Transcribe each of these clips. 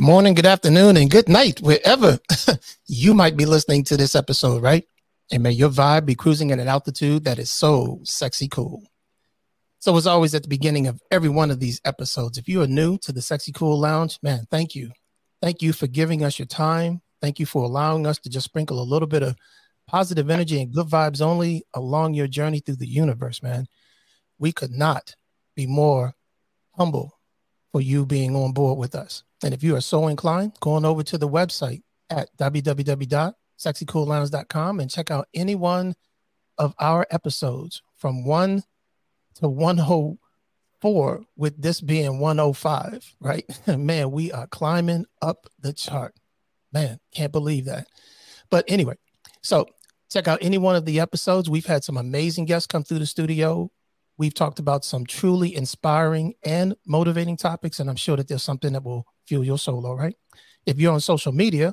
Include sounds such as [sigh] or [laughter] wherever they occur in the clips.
Good morning, good afternoon, and good night, wherever [laughs] you might be listening to this episode, right? And may your vibe be cruising at an altitude that is so sexy cool. So, as always, at the beginning of every one of these episodes, if you are new to the Sexy Cool Lounge, man, thank you. Thank you for giving us your time. Thank you for allowing us to just sprinkle a little bit of positive energy and good vibes only along your journey through the universe, man. We could not be more humble for you being on board with us. And if you are so inclined, go on over to the website at www.sexycoollounge.com and check out any one of our episodes from 1 to 104, with this being 105, right? [laughs] Man, we are climbing up the chart. Man, can't believe that. But anyway, so check out any one of the episodes. We've had some amazing guests come through the studio. We've talked about some truly inspiring and motivating topics, and I'm sure that there's something that will fuel your. All right. If you're on social media,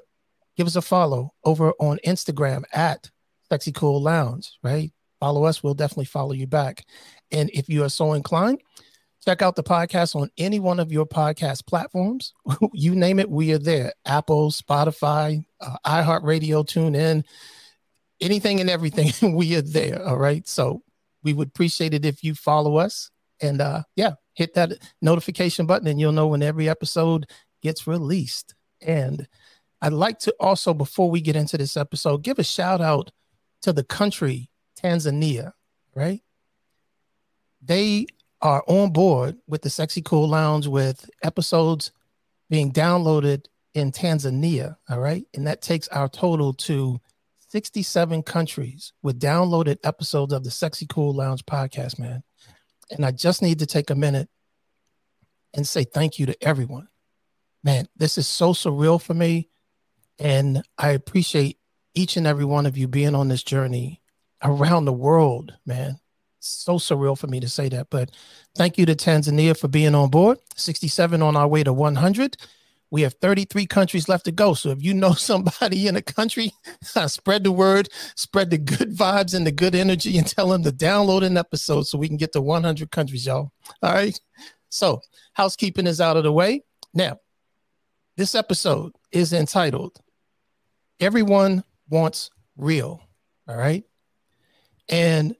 give us a follow over on Instagram at Sexy Cool Lounge, right? Follow us, we'll definitely follow you back. And if you are so inclined, check out the podcast on any one of your podcast platforms. [laughs] you name it, we are there. Apple, Spotify, uh, iHeartRadio, tune in, anything and everything, [laughs] we are there. All right. So we would appreciate it if you follow us and uh yeah hit that notification button and you'll know when every episode gets released and i'd like to also before we get into this episode give a shout out to the country tanzania right they are on board with the sexy cool lounge with episodes being downloaded in tanzania all right and that takes our total to 67 countries with downloaded episodes of the Sexy Cool Lounge podcast, man. And I just need to take a minute and say thank you to everyone. Man, this is so surreal for me. And I appreciate each and every one of you being on this journey around the world, man. so surreal for me to say that. But thank you to Tanzania for being on board. 67 on our way to 100. We have 33 countries left to go. So if you know [laughs] somebody in a country, [laughs] spread the word, spread the good vibes and the good energy, and tell them to download an episode so we can get to 100 countries, y'all. All right. So housekeeping is out of the way. Now, this episode is entitled Everyone Wants Real. All right. And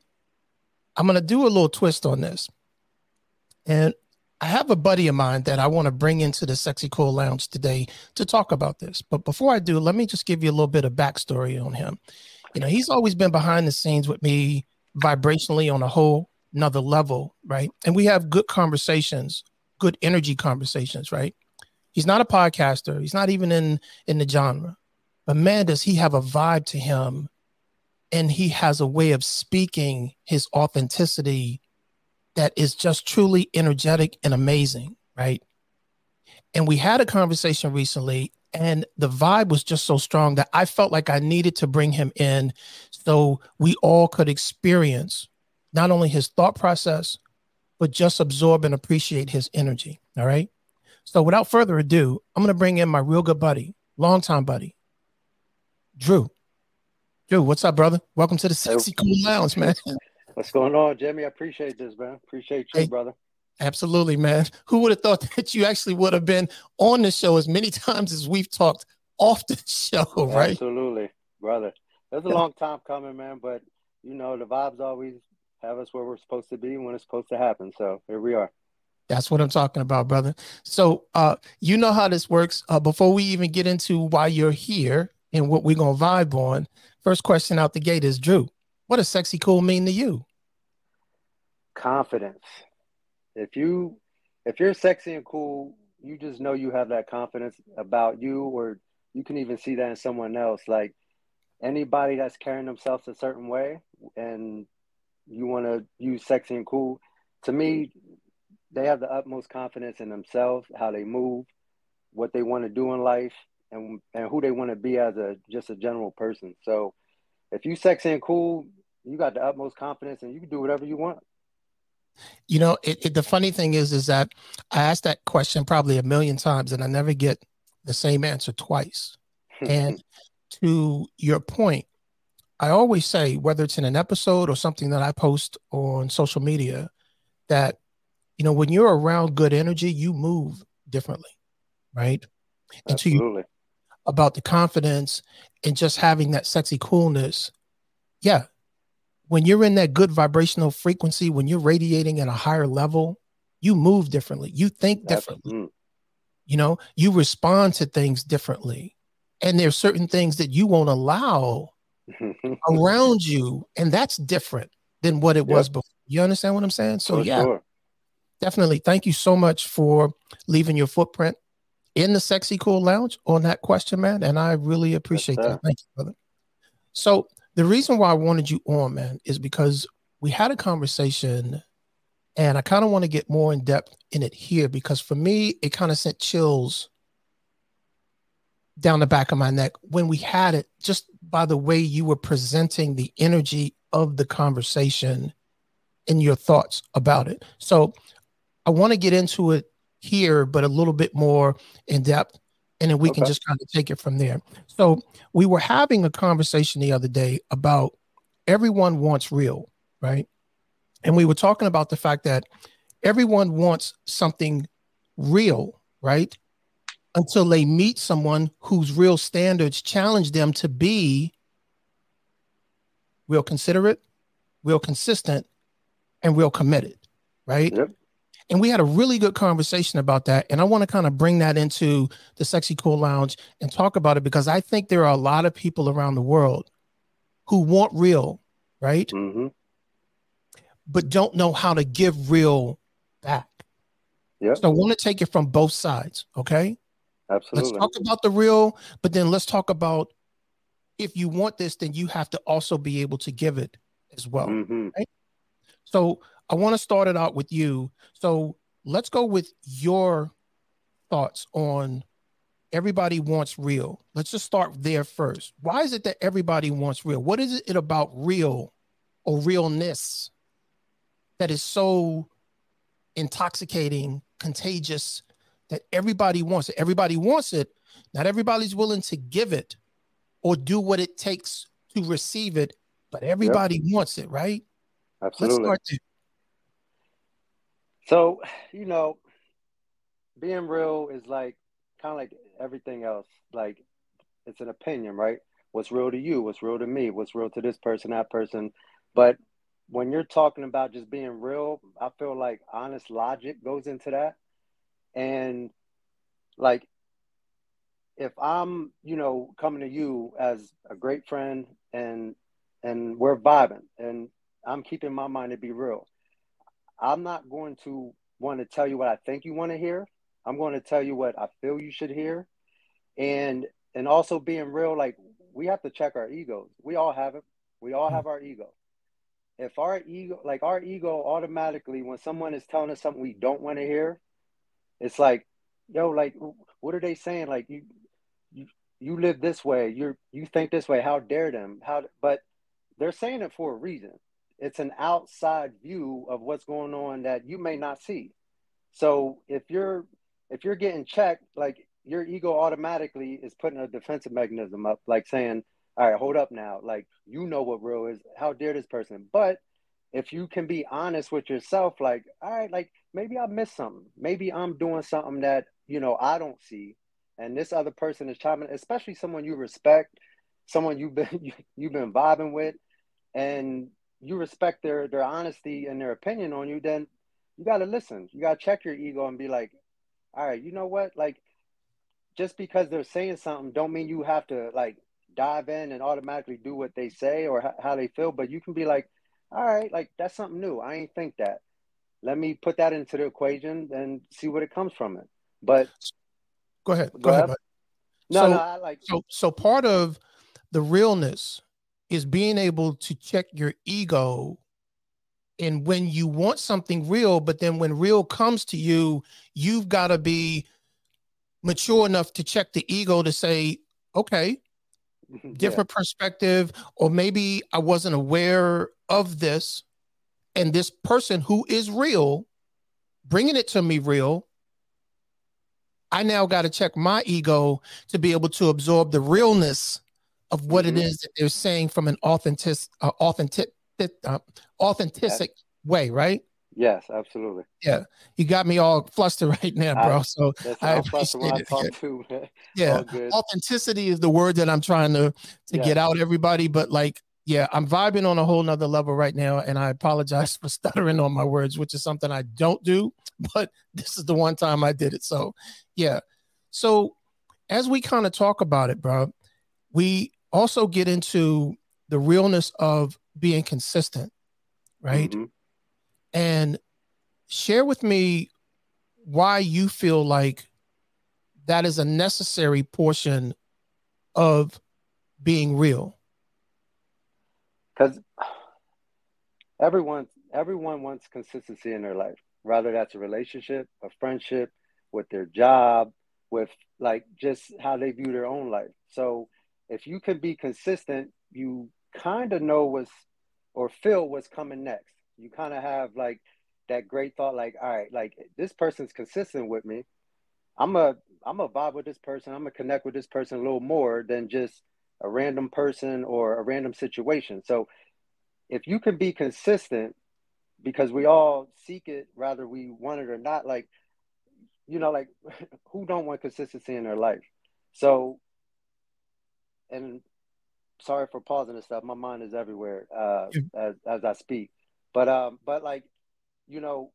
I'm going to do a little twist on this. And I have a buddy of mine that I want to bring into the Sexy Cool Lounge today to talk about this. But before I do, let me just give you a little bit of backstory on him. You know, he's always been behind the scenes with me vibrationally on a whole another level, right? And we have good conversations, good energy conversations, right? He's not a podcaster. He's not even in in the genre. But man, does he have a vibe to him and he has a way of speaking his authenticity that is just truly energetic and amazing, right? And we had a conversation recently, and the vibe was just so strong that I felt like I needed to bring him in so we all could experience not only his thought process, but just absorb and appreciate his energy. All right. So without further ado, I'm going to bring in my real good buddy, longtime buddy, Drew. Drew, what's up, brother? Welcome to the Sexy Cool Lounge, man. What's going on, Jimmy? I appreciate this, man. Appreciate you, hey, brother. Absolutely, man. Who would have thought that you actually would have been on the show as many [laughs] times as we've talked off the show, right? Absolutely, brother. It's a long time coming, man, but you know, the vibes always have us where we're supposed to be when it's supposed to happen. So here we are. That's what I'm talking about, brother. So, uh, you know how this works. Uh, before we even get into why you're here and what we're gonna vibe on, first question out the gate is Drew. What does sexy cool mean to you? confidence. If you if you're sexy and cool, you just know you have that confidence about you or you can even see that in someone else. Like anybody that's carrying themselves a certain way and you want to use sexy and cool, to me, they have the utmost confidence in themselves, how they move, what they want to do in life, and and who they want to be as a just a general person. So if you sexy and cool, you got the utmost confidence and you can do whatever you want. You know, it, it, the funny thing is, is that I asked that question probably a million times and I never get the same answer twice. [laughs] and to your point, I always say, whether it's in an episode or something that I post on social media, that, you know, when you're around good energy, you move differently, right? Absolutely. And to about the confidence and just having that sexy coolness. Yeah. When you're in that good vibrational frequency, when you're radiating at a higher level, you move differently. You think differently. Mm. You know, you respond to things differently. And there's certain things that you won't allow [laughs] around you. And that's different than what it yep. was before. You understand what I'm saying? So, for yeah, sure. Definitely. Thank you so much for leaving your footprint in the Sexy Cool Lounge on that question, man. And I really appreciate that. Thank you, brother. So the reason why I wanted you on, man, is because we had a conversation and I kind of want to get more in depth in it here because for me, it kind of sent chills down the back of my neck when we had it, just by the way you were presenting the energy of the conversation and your thoughts about it. So I want to get into it here, but a little bit more in depth. And then we okay. can just kind of take it from there. So we were having a conversation the other day about everyone wants real, right? And we were talking about the fact that everyone wants something real, right? Until they meet someone whose real standards challenge them to be real considerate, real consistent, and real committed, right? Yep. And we had a really good conversation about that. And I want to kind of bring that into the Sexy Cool Lounge and talk about it because I think there are a lot of people around the world who want real, right? Mm-hmm. But don't know how to give real back. Yeah. So I want to take it from both sides. Okay. Absolutely. Let's talk about the real, but then let's talk about if you want this, then you have to also be able to give it as well. Mm-hmm. Right? So I want to start it out with you. So let's go with your thoughts on everybody wants real. Let's just start there first. Why is it that everybody wants real? What is it about real or realness that is so intoxicating, contagious that everybody wants it? Everybody wants it. Not everybody's willing to give it or do what it takes to receive it, but everybody yep. wants it, right? Absolutely. Let's start there. So, you know, being real is like kind of like everything else. Like it's an opinion, right? What's real to you? What's real to me? What's real to this person, that person? But when you're talking about just being real, I feel like honest logic goes into that. And like if I'm, you know, coming to you as a great friend and and we're vibing and I'm keeping my mind to be real I'm not going to want to tell you what I think you want to hear. I'm going to tell you what I feel you should hear. And and also being real, like we have to check our egos. We all have it. We all have our ego. If our ego, like our ego automatically, when someone is telling us something we don't want to hear, it's like, yo, like, what are they saying? Like you, you, live this way. You're, you think this way. How dare them? How, but they're saying it for a reason it's an outside view of what's going on that you may not see. So if you're if you're getting checked, like your ego automatically is putting a defensive mechanism up, like saying, All right, hold up now. Like you know what real is. How dare this person? But if you can be honest with yourself, like, all right, like maybe I missed something. Maybe I'm doing something that, you know, I don't see. And this other person is chiming, especially someone you respect, someone you've been you, [laughs] you've been vibing with, and you respect their their honesty and their opinion on you, then you got to listen. You got to check your ego and be like, all right, you know what? Like, just because they're saying something, don't mean you have to like dive in and automatically do what they say or how they feel. But you can be like, all right, like that's something new. I ain't think that. Let me put that into the equation and see what it comes from it. But go ahead. Go, go ahead. ahead no, so, no, I like so so part of the realness is being able to check your ego and when you want something real but then when real comes to you you've got to be mature enough to check the ego to say, okay, [laughs] different yeah. perspective, or maybe I wasn't aware of this. And this person who is real, bringing it to me real, I now got to check my ego to be able to absorb the realness of what mm-hmm. it is that they're saying from an authentic, uh, authentic, uh, authentic way, right? Yes, absolutely. Yeah, you got me all flustered [laughs] right now, bro. I, so I appreciate it. Too, yeah, authenticity is the word that I'm trying to to yeah. get out, everybody. But like, yeah, I'm vibing on a whole nother level right now, and I apologize [laughs] for stuttering on my words, which is something I don't do. [laughs] But this is the one time I did it. So, yeah. So, as we kind of talk about it, bro, we also get into the realness of being consistent, right? Mm-hmm. And share with me why you feel like that is a necessary portion of being real. Because everyone everyone wants consistency in their life whether that's a relationship a friendship with their job with like just how they view their own life. So if you can be consistent you kind of know what's or feel what's coming next you kind of have like that great thought, like, all right, like this person's consistent with me. I'm a I'm a vibe with this person. I'm gonna connect with this person a little more than just a random person or a random situation. So if you can be consistent, because we all seek it, whether we want it or not, like you know, like [laughs] who don't want consistency in their life? So, and sorry for pausing and stuff. My mind is everywhere uh, as as I speak. But um, but like, you know,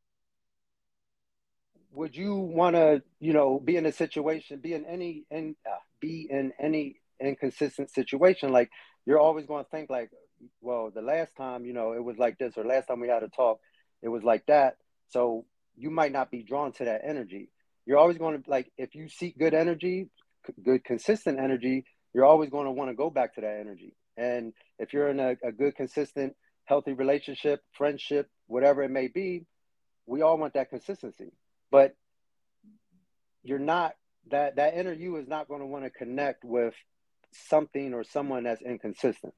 would you want to, you know, be in a situation, be in any, and uh, be in any inconsistent situation? Like, you're always going to think like, well, the last time, you know, it was like this, or last time we had a talk, it was like that. So you might not be drawn to that energy. You're always going to like, if you seek good energy, good consistent energy, you're always going to want to go back to that energy. And if you're in a, a good consistent healthy relationship, friendship, whatever it may be, we all want that consistency. But you're not that that inner you is not going to want to connect with something or someone that's inconsistent.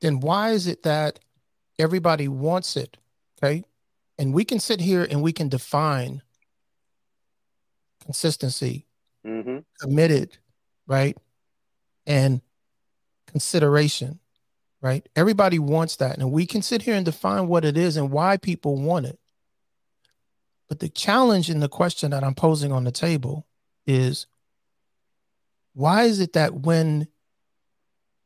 Then why is it that everybody wants it? Okay. And we can sit here and we can define consistency, mm-hmm. committed, right? And consideration right? Everybody wants that. And we can sit here and define what it is and why people want it. But the challenge in the question that I'm posing on the table is why is it that when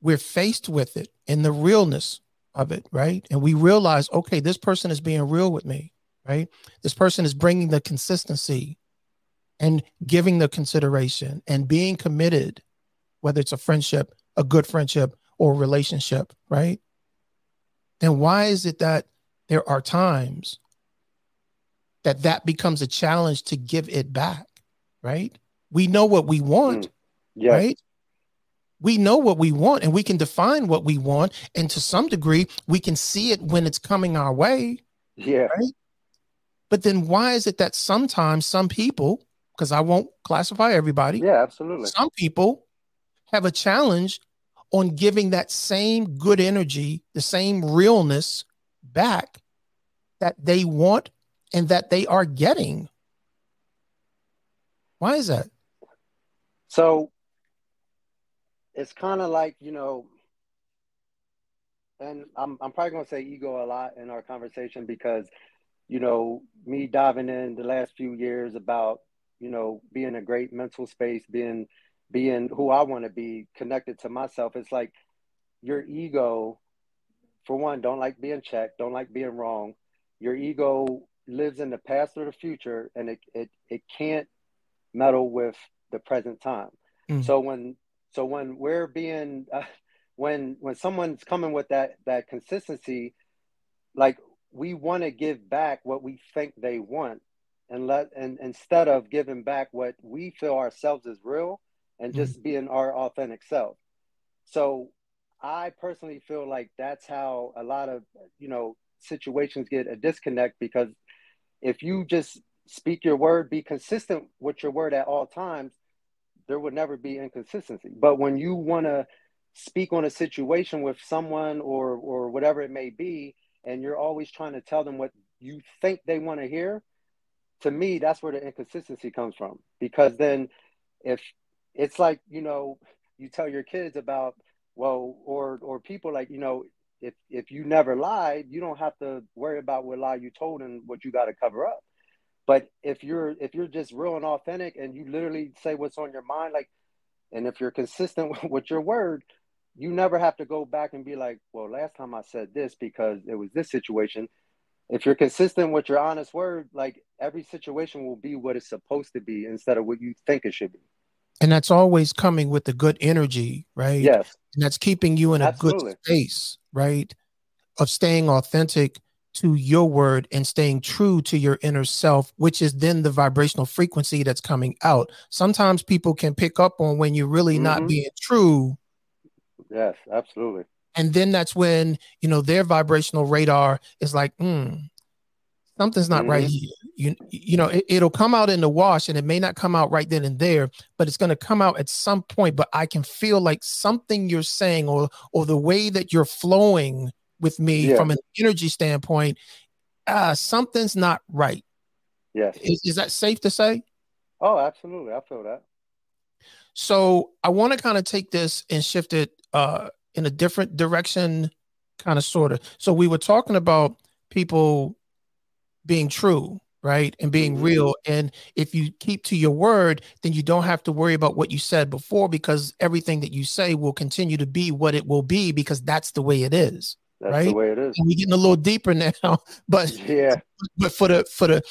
we're faced with it and the realness of it, right? And we realize, okay, this person is being real with me, right? This person is bringing the consistency and giving the consideration and being committed, whether it's a friendship, a good friendship, or relationship, right? Then why is it that there are times that that becomes a challenge to give it back, right? We know what we want, mm. yes. right? We know what we want and we can define what we want. And to some degree, we can see it when it's coming our way. Yeah. Right? But then why is it that sometimes some people, because I won't classify everybody. Yeah, absolutely. Some people have a challenge on giving that same good energy, the same realness back that they want and that they are getting. Why is that? So it's kind of like, you know, and I'm, I'm probably going to say ego a lot in our conversation because, you know, me diving in the last few years about, you know, being a great mental space, being being who I want to be connected to myself. It's like your ego, for one, don't like being checked, don't like being wrong. Your ego lives in the past or the future, and it it, it can't meddle with the present time. Mm. So when so when we're being uh, when when someone's coming with that that consistency, like we want to give back what we think they want, and let and instead of giving back what we feel ourselves is real, and mm-hmm. just mm-hmm. being our authentic self. So I personally feel like that's how a lot of, you know, situations get a disconnect because if you just speak your word, be consistent with your word at all times, there would never be inconsistency. But when you want to speak on a situation with someone or or whatever it may be, and you're always trying to tell them what you think they want to hear, to me, that's where the inconsistency comes from. Because then if it's like, you know, you tell your kids about, well, or or people like, you know, if if you never lied, you don't have to worry about what lie you told and what you got to cover up. But if you're if you're just real and authentic and you literally say what's on your mind, like, and if you're consistent [laughs] with your word, you never have to go back and be like, well, last time I said this because it was this situation. If you're consistent with your honest word, like every situation will be what it's supposed to be instead of what you think it should be. And that's always coming with the good energy, right? Yes. And that's keeping you in a good space, right? Of staying authentic to your word and staying true to your inner self, which is then the vibrational frequency that's coming out. Sometimes people can pick up on when you're really mm-hmm. not being true. Yes, absolutely. And then that's when, you know, their vibrational radar is like, hmm, something's not mm-hmm. right here. You, you know, it, it'll come out in the wash and it may not come out right then and there, but it's going to come out at some point. But I can feel like something you're saying or, or the way that you're flowing with me yeah. from an energy standpoint, uh, something's not right. Yes. Is, is that safe to say? Oh, absolutely. I feel that. So I want to kind of take this and shift it uh, in a different direction, kind of sort of. So we were talking about people being true, right? And being mm-hmm. real. And if you keep to your word, then you don't have to worry about what you said before because everything that you say will continue to be what it will be because that's the way it is. That's right? the way it is. And we're getting a little deeper [laughs] now, but [laughs] yeah, but for the for the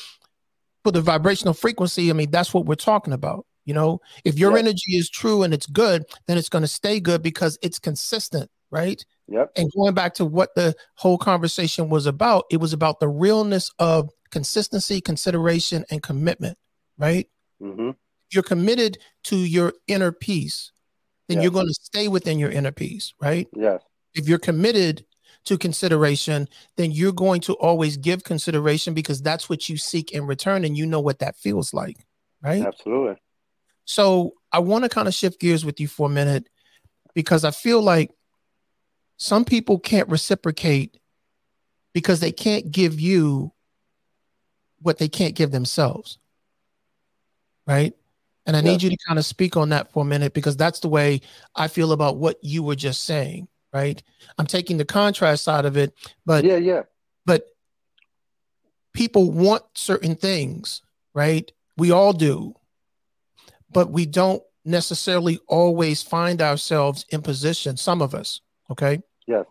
for the vibrational frequency, I mean, that's what we're talking about. You know, if your yep. energy is true and it's good, then it's going to stay good because it's consistent, right? Yep. And going back to what the whole conversation was about, it was about the realness of consistency, consideration, and commitment, right? Mm-hmm. You're committed to your inner peace, then yes. you're going to stay within your inner peace, right? Yes. If you're committed to consideration, then you're going to always give consideration because that's what you seek in return and you know what that feels like, right? Absolutely. So I want to kind of shift gears with you for a minute because I feel like some people can't reciprocate because they can't give you what they can't give themselves. Right. And I yeah. need you to kind of speak on that for a minute because that's the way I feel about what you were just saying right? I'm taking the contrast side of it, but yeah, yeah. But people want certain things, right? We all do. But we don't necessarily always find ourselves in position, some of us, okay? Yes.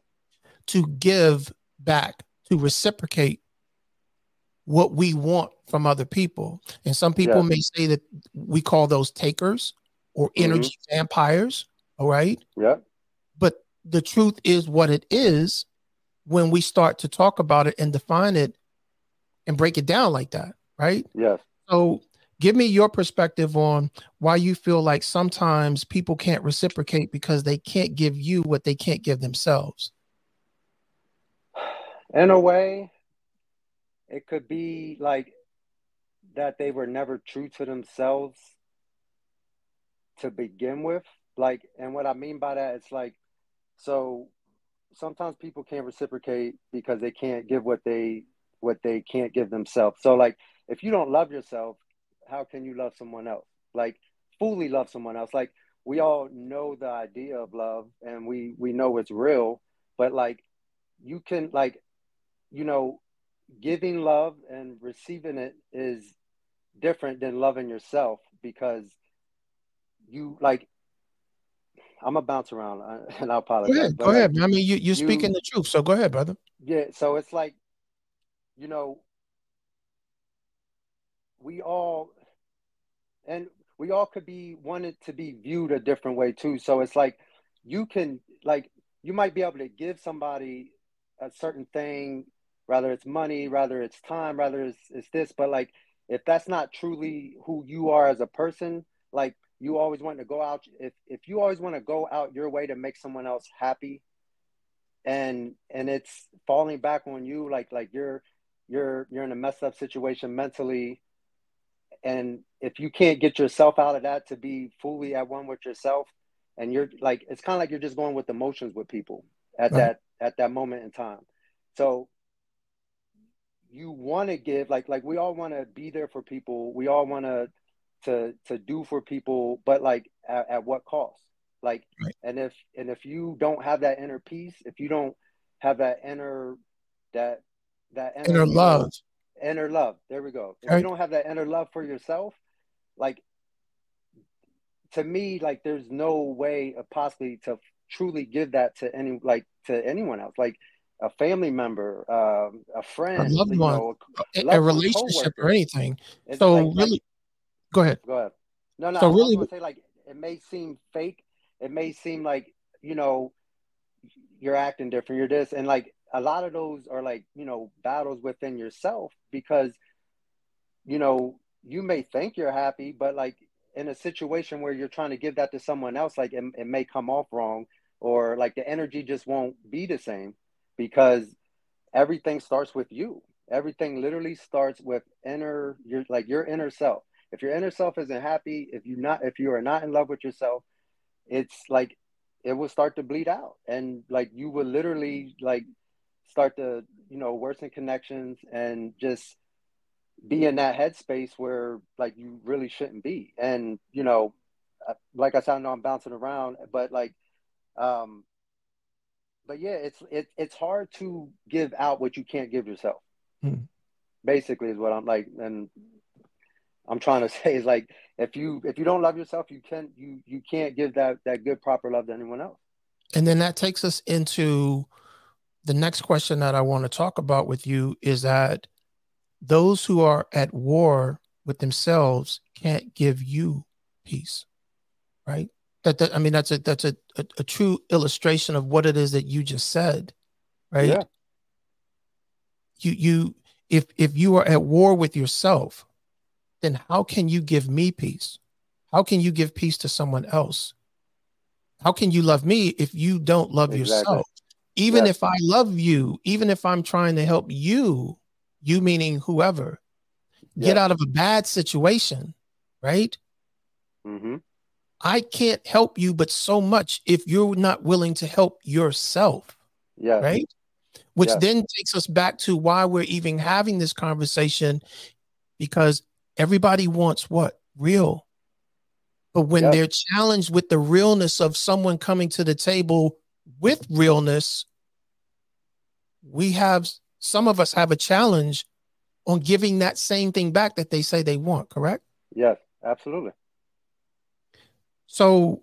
To give back, to reciprocate what we want from other people. And some people yes. may say that we call those takers or energy mm-hmm. vampires, all right? Yeah But the truth is what it is when we start to talk about it and define it and break it down like that, right? Yes. So give me your perspective on why you feel like sometimes people can't reciprocate because they can't give you what they can't give themselves. In a way, it could be like that they were never true to themselves to begin with. Like, and what I mean by that, it's like so sometimes people can't reciprocate because they can't give what they what they can't give themselves. So like if you don't love yourself, how can you love someone else? Like fully love someone else. Like we all know the idea of love and we we know it's real, but like you can like you know giving love and receiving it is different than loving yourself because you like I'm gonna bounce around, uh, [laughs] and I apologize. Go ahead. Go ahead. I mean, you you're you, speaking the truth, so go ahead, brother. Yeah. So it's like, you know, we all, and we all could be wanted to be viewed a different way too. So it's like, you can like you might be able to give somebody a certain thing, rather it's money, rather it's time, rather it's, it's this, but like if that's not truly who you are as a person, like you always want to go out if if you always want to go out your way to make someone else happy and and it's falling back on you like like you're you're you're in a messed up situation mentally and if you can't get yourself out of that to be fully at one with yourself and you're like it's kind of like you're just going with emotions with people at right. that at that moment in time so you want to give like like we all want to be there for people we all want to to to do for people but like at, at what cost like right. and if and if you don't have that inner peace if you don't have that inner that that inner, inner love inner love there we go if you don't have that inner love for yourself like to me like there's no way of possibly to truly give that to any like to anyone else like a family member, um, a friend, a loved one, know, a, a, relationship or anything. It's so like, really, like, go ahead. Go ahead. No, no. So I really, say like it may seem fake. It may seem like you know you're acting different. You're this, and like a lot of those are like you know battles within yourself because you know you may think you're happy, but like in a situation where you're trying to give that to someone else, like it, it may come off wrong, or like the energy just won't be the same because everything starts with you. Everything literally starts with inner your like your inner self. If your inner self isn't happy, if you not if you are not in love with yourself, it's like it will start to bleed out and like you will literally like start to you know worsen connections and just be in that headspace where like you really shouldn't be and you know uh, like i said i know i'm bouncing around but like um but yeah, it's it, it's hard to give out what you can't give yourself. Hmm. Basically, is what I'm like, and I'm trying to [laughs] say is like if you if you don't love yourself, you can't you you can't give that that good proper love to anyone else. And then that takes us into the next question that I want to talk about with you is that those who are at war with themselves can't give you peace, right? That, that I mean, that's a that's a, a, a true illustration of what it is that you just said, right? Yeah. You you if if you are at war with yourself, then how can you give me peace? How can you give peace to someone else? How can you love me if you don't love exactly. yourself? Even yes. if I love you, even if I'm trying to help you, you meaning whoever, yes. get out of a bad situation, right? Mm-hmm. I can't help you, but so much if you're not willing to help yourself. Yeah. Right. Which yeah. then takes us back to why we're even having this conversation because everybody wants what? Real. But when they're challenged with the realness of someone coming to the table with realness, we have some of us have a challenge on giving that same thing back that they say they want, correct? Yes, absolutely. So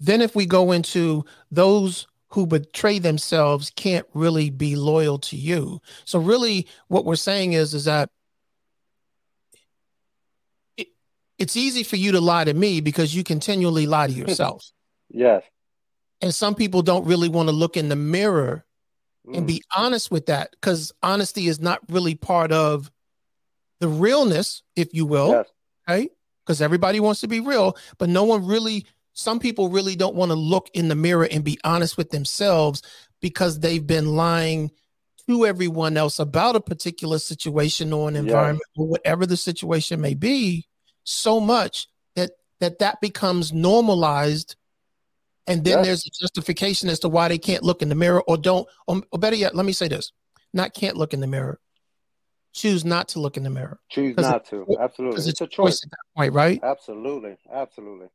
then if we go into those who betray themselves can't really be loyal to you. So really what we're saying is is that it, it's easy for you to lie to me because you continually lie to yourself. [laughs] yes. And some people don't really want to look in the mirror mm. and be honest with that because honesty is not really part of the realness, if you will. Yes. Right because everybody wants to be real, but no one really, some people really don't want to look in the mirror and be honest with themselves because they've been lying to everyone else about a particular situation or an environment yeah. or whatever the situation may be so much that that that becomes normalized and then yes. there's a justification as to why they can't look in the mirror or don't or, or better yet let me say this not can't look in the mirror choose not to look in the mirror. Choose not to. Absolutely. It's, it's, a choice at that point, right? Absolutely. Absolutely.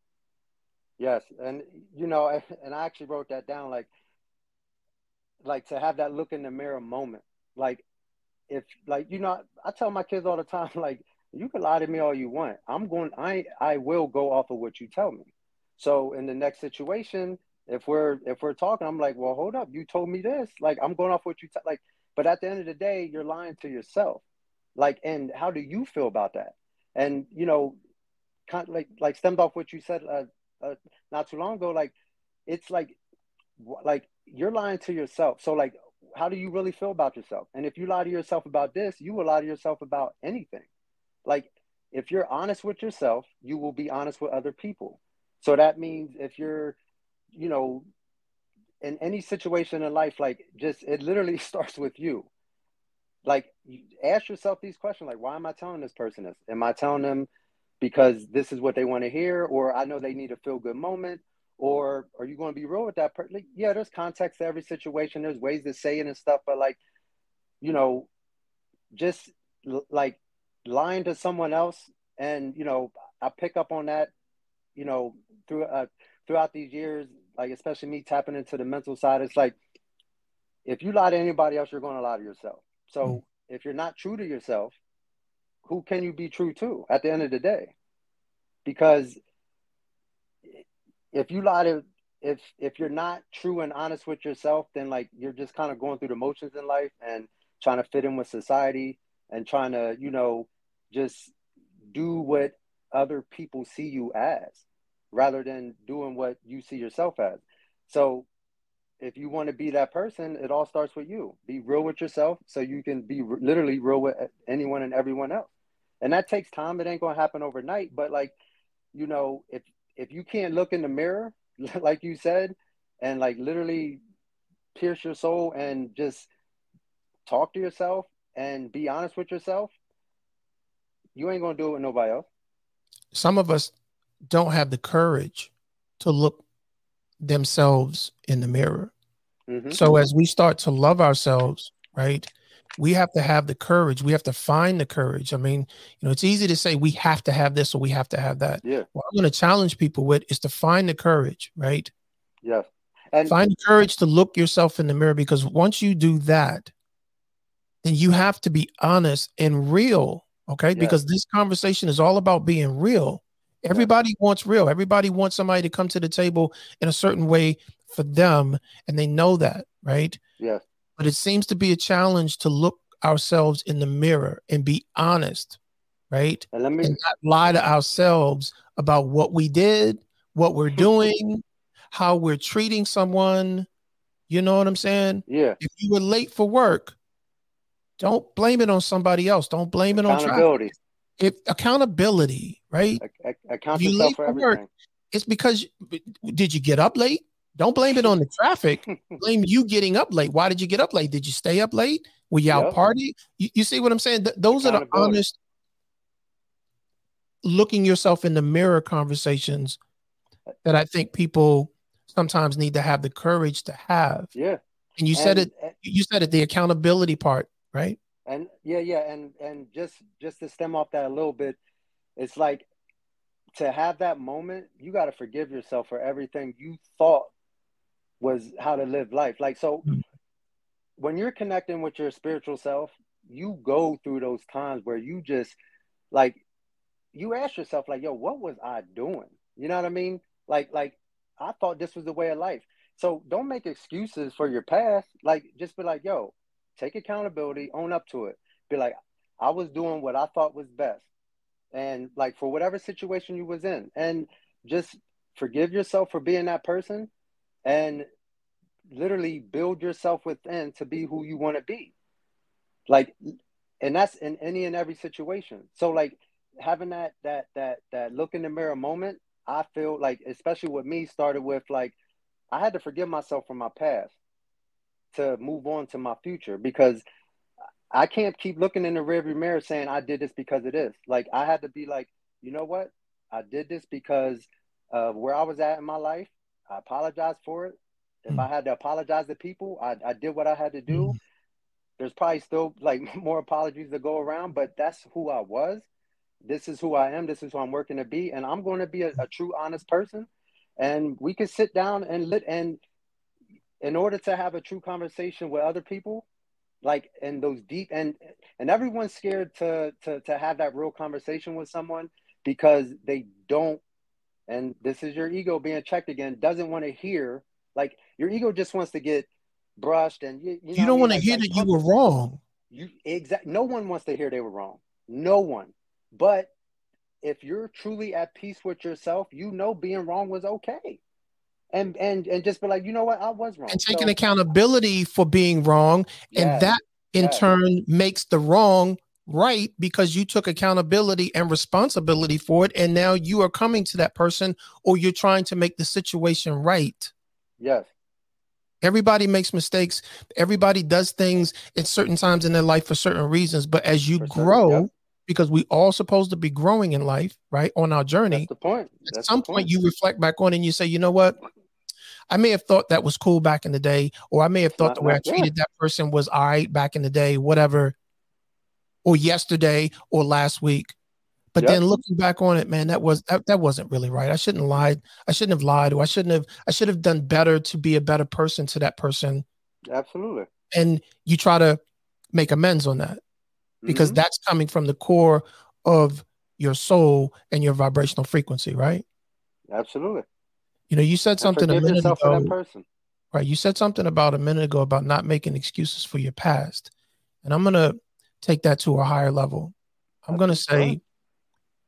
Yes. And you know, and I actually wrote that down like like to have that look in the mirror moment. Like if like you know, I tell my kids all the time, [laughs] like, you can lie to me all you want. I'm going I I will go off of what you tell me. So in the next situation, if we're if we're talking, I'm like, well, hold up, you told me this. Like I'm going off what you tell like but at the end of the day, you're lying to yourself. Like and how do you feel about that? And you know kind of like like stemmed off what you said uh, uh, not too long ago like it's like like you're lying to yourself. So like how do you really feel about yourself? And if you lie to yourself about this you will lie to yourself about anything. Like if you're honest with yourself you will be honest with other people so that means if you're you know in any situation in life like just it literally [laughs] starts with you. Like ask yourself these questions like why am i telling this person this? Am i telling them because this is what they want to hear or i know they need a feel good moment or are you going to be real with that person like, yeah there's context to every situation there's ways to say it and stuff but like you know just like lying to someone else and you know i pick up on that you know through uh, throughout these years like especially me tapping into the mental side it's like if you lie to anybody else you're going to lie to yourself so mm. if you're not true to yourself who can you be true to at the end of the day because if you lie to if if you're not true and honest with yourself then like you're just kind of going through the motions in life and trying to fit in with society and trying to you know just do what other people see you as rather than doing what you see yourself as. So if you want to be that person it all starts with you. Be real with yourself so you can be literally real with anyone and everyone else. And that takes time. It ain't going to happen overnight but like you know if if you can't look in the mirror [laughs] like you said and like literally pierce your soul and just talk to yourself and be honest with yourself you ain't going to do it with nobody else some of us don't have the courage to look themselves in the mirror. Mm-hmm. So as we start to love ourselves, right? We have to have the courage. We have to find the courage. I mean, you know, it's easy to say we have to have this or we have to have that. Yeah. What I'm going to challenge people with is to find the courage, right? Yeah. And find the courage to look yourself in the mirror because once you do that, then you have to be honest and real. Okay. Yeah. Because this conversation is all about being real. Everybody wants real. Everybody wants somebody to come to the table in a certain way for them, and they know that, right? Yeah. But it seems to be a challenge to look ourselves in the mirror and be honest, right? And, let me- and not lie to ourselves about what we did, what we're [laughs] doing, how we're treating someone. You know what I'm saying? Yeah. If you were late for work, don't blame it on somebody else. Don't blame it on traffic if accountability, right? Account you for everything. Work, it's because did you get up late? Don't blame it on the traffic. [laughs] blame you getting up late. Why did you get up late? Did you stay up late? Were you yep. out party? You, you, see what I'm saying? Th- those are the honest, looking yourself in the mirror conversations that I think people sometimes need to have the courage to have. Yeah. And you and, said it. And, you said it. The accountability part, right? and yeah yeah and and just just to stem off that a little bit it's like to have that moment you got to forgive yourself for everything you thought was how to live life. Like so mm-hmm. when you're connecting with your spiritual self you go through those times where you just like you ask yourself like yo what was i doing? You know what i mean? Like like i thought this was the way of life. So don't make excuses for your past. Like just be like yo take accountability, own up to it. Be like, I was doing what I thought was best. And like for whatever situation you was in. And just forgive yourself for being that person and literally build yourself within to be who you want to be. Like and that's in any and every situation. So like having that that that that look in the mirror moment, I feel like especially with me started with like I had to forgive myself for my past to move on to my future because I can't keep looking in the rearview mirror saying I did this because it is. Like I had to be like, you know what? I did this because of where I was at in my life. I apologize for it. If mm. I had to apologize to people, I, I did what I had to do. Mm. There's probably still like [laughs] more apologies to go around, but that's who I was. This is who I am. This is who I'm working to be, and I'm going to be a, a true, honest person. And we can sit down and lit and in order to have a true conversation with other people like in those deep and and everyone's scared to to to have that real conversation with someone because they don't and this is your ego being checked again doesn't want to hear like your ego just wants to get brushed and you, you, know you don't want to like, hear like, that you were wrong. You exact no one wants to hear they were wrong. No one. But if you're truly at peace with yourself you know being wrong was okay and and and just be like, you know what, I was wrong. And taking so, accountability for being wrong, and that in turn makes the wrong right because you took accountability and responsibility for it, and now you are coming to that person, or you're trying to make the situation right. Yes. Everybody makes mistakes. Everybody does things at certain times in their life for certain reasons. But as you For certain, grow, yep. because we all supposed to be growing in life, right? On our journey, That's the point. at some point you reflect back on and you say, you know what? I may have thought that was cool back in the day, or I may have thought the way I treated that person was all right back in the day, whatever, or yesterday or last week. But Yep. then looking back on it, man, that was that, that wasn't really right. I shouldn't have lied. I shouldn't have lied, or I shouldn't have. I should have done better to be a better person to that person. Absolutely. And you try to make amends on that because Mhm. that's coming from the core of your soul and your vibrational frequency, right? absolutely. You know, you said something a minute yourself for that ago, person. right? You said something about a minute ago about not making excuses for your past. And I'm going to take that to a higher level. I'm going to say,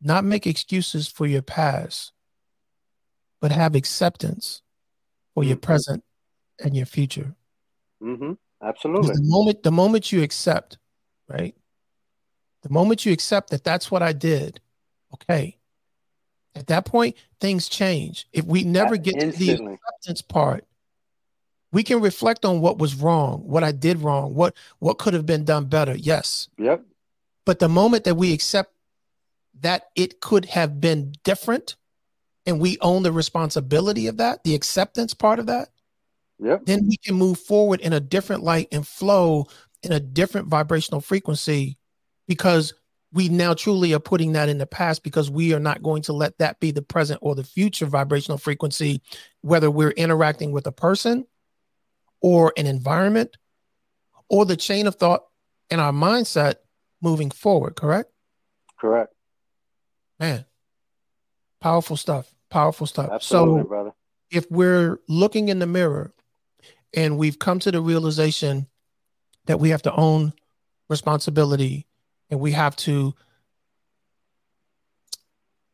not make excuses for your past, but have acceptance for your Mhm. present and your future. Mm-hmm. Absolutely. the moment the moment you accept, right? The moment you accept that that's what I did, okay. At that point, things change. If we never get to the acceptance part, we can reflect on what was wrong, what I did wrong, what what could have been done better. Yes. Yep. But the moment that we accept that it could have been different and we own the responsibility of that, the acceptance part of that, Yep. then we can move forward in a different light and flow in a different vibrational frequency because we now truly are putting that in the past because we are not going to let that be the present or the future vibrational frequency, whether we're interacting with a person or an environment or the chain of thought and our mindset moving forward, correct? Correct. Man, powerful stuff. Powerful stuff. Absolutely, So brother. if we're looking in the mirror and we've come to the realization that we have to own responsibility and we have to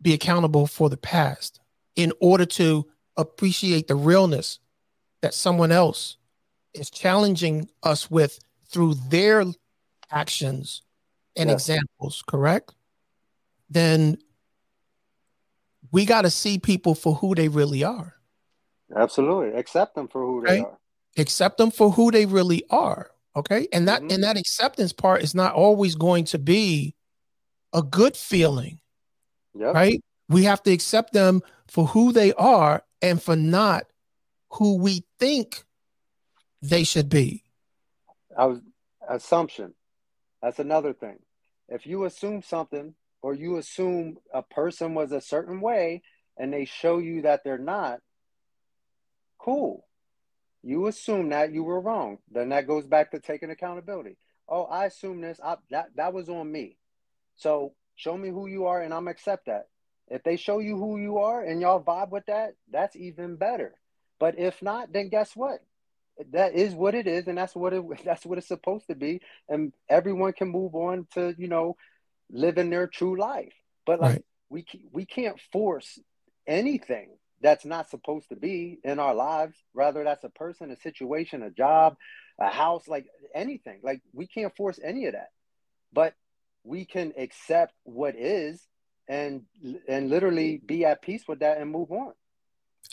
be accountable for the past in order to appreciate the realness that someone else is challenging us with through their actions and examples, correct? Then we got to see people for who they really are. Absolutely. Accept them for who they are. accept them for who they really are okay and that Mhm. and that acceptance part is not always going to be a good feeling Yep. right we have to accept them for who they are and for not who we think they should be I was assumption. That's another thing. If you assume something or you assume a person was a certain way and they show you that they're not, cool. You assume that you were wrong. Then that goes back to taking accountability. Oh, I assume this. I, that that was on me. So show me who you are, and I'm accept that. If they show you who you are and y'all vibe with that, that's even better. But if not, then guess what? That is what it is, and that's what it [laughs] that's what it's supposed to be. And everyone can move on to you know living their true life. But like Right. we we can't force anything that's not supposed to be in our lives. Rather, that's a person, a situation, a job, a house, like anything. Like we can't force any of that. But we can accept what is and and literally be at peace with that and move on.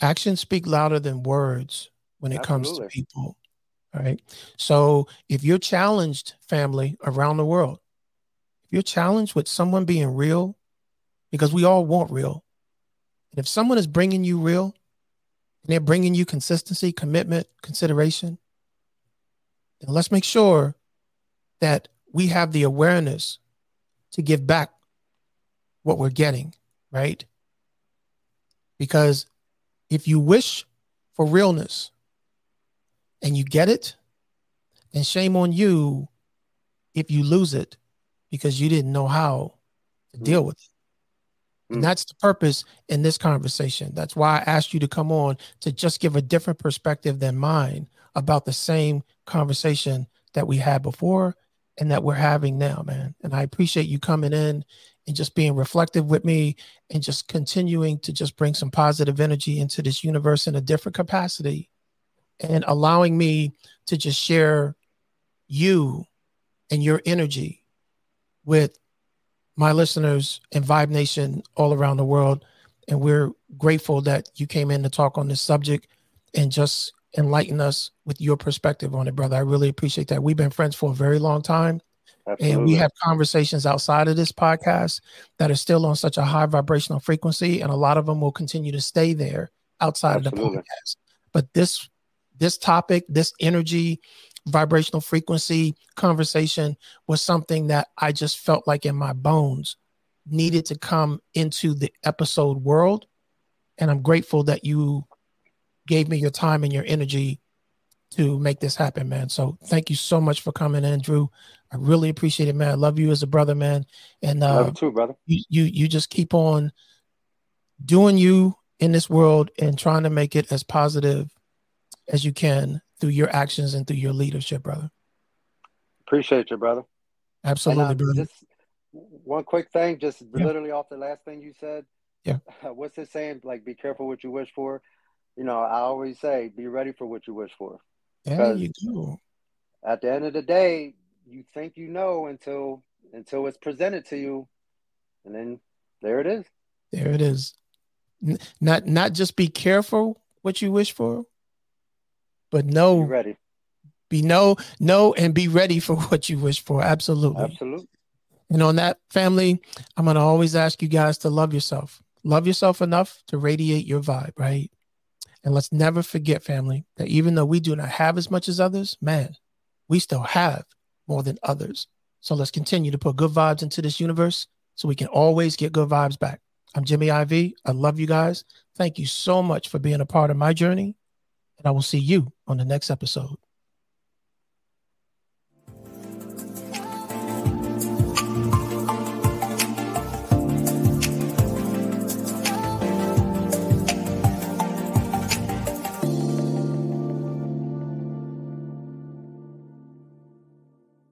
actions speak louder than words when it comes to people all right so if you're challenged family around the world if you're challenged with someone being real because we all want real and if someone is bringing you real and they're bringing you consistency commitment consideration then let's make sure that we have the awareness to give back what we're getting right because if you wish for realness and you get it, then shame on you if you lose it because you didn't know how to mm-hmm. deal with it. And Mm. that's the purpose in this conversation. That's why I asked you to come on to just give a different perspective than mine about the same conversation that we had before and that we're having now, man. And I appreciate you coming in and just being reflective with me and just continuing to just bring some positive energy into this universe in a different capacity and allowing me to just share you and your energy with my listeners and Vibe Nation all around the world. And we're grateful that you came in to talk on this subject and just enlighten us with your perspective on it, brother. I really appreciate that. We've been friends for a very long time. Absolutely. And we have conversations outside of this podcast that are still on such a high vibrational frequency, and a lot of them will continue to stay there outside Absolutely. of the podcast. But this this topic, this energy, vibrational frequency conversation was something that I just felt like in my bones needed to come into the episode world. And I'm grateful that you gave me your time and your energy to make this happen, man. So thank you so much for coming in, Drew. I really appreciate it, man. I love you as a brother, man. And uh, Love you too, brother. you, you you just keep on doing you in this world and trying to make it as positive as you can through your actions and through your leadership, brother. Appreciate you, brother. Absolutely, and, uh, brother. Just one quick thing, just Yeah. literally off the last thing you said. Yeah. [laughs] What's it saying? Like, be careful what you wish for. You know, I always say, be ready for what you wish for. because- you go. At the end of the day, you think you know until until it's presented to you, and then there it is. There it is. N- not not just be careful what you wish for, but Be know ready. be know know and be ready for [laughs] what you wish for. Absolutely. Absolutely. And on that, family, I'm going to always ask you guys to love yourself. Love yourself enough to radiate your vibe, right? And let's never forget, family, that even though we do not have as much as others, man, we still have more than others. So let's continue to put good vibes into this universe so we can always get good vibes back. I'm Jimmy IV. I love you guys. Thank you so much for being a part of my journey. I will see you on the next episode.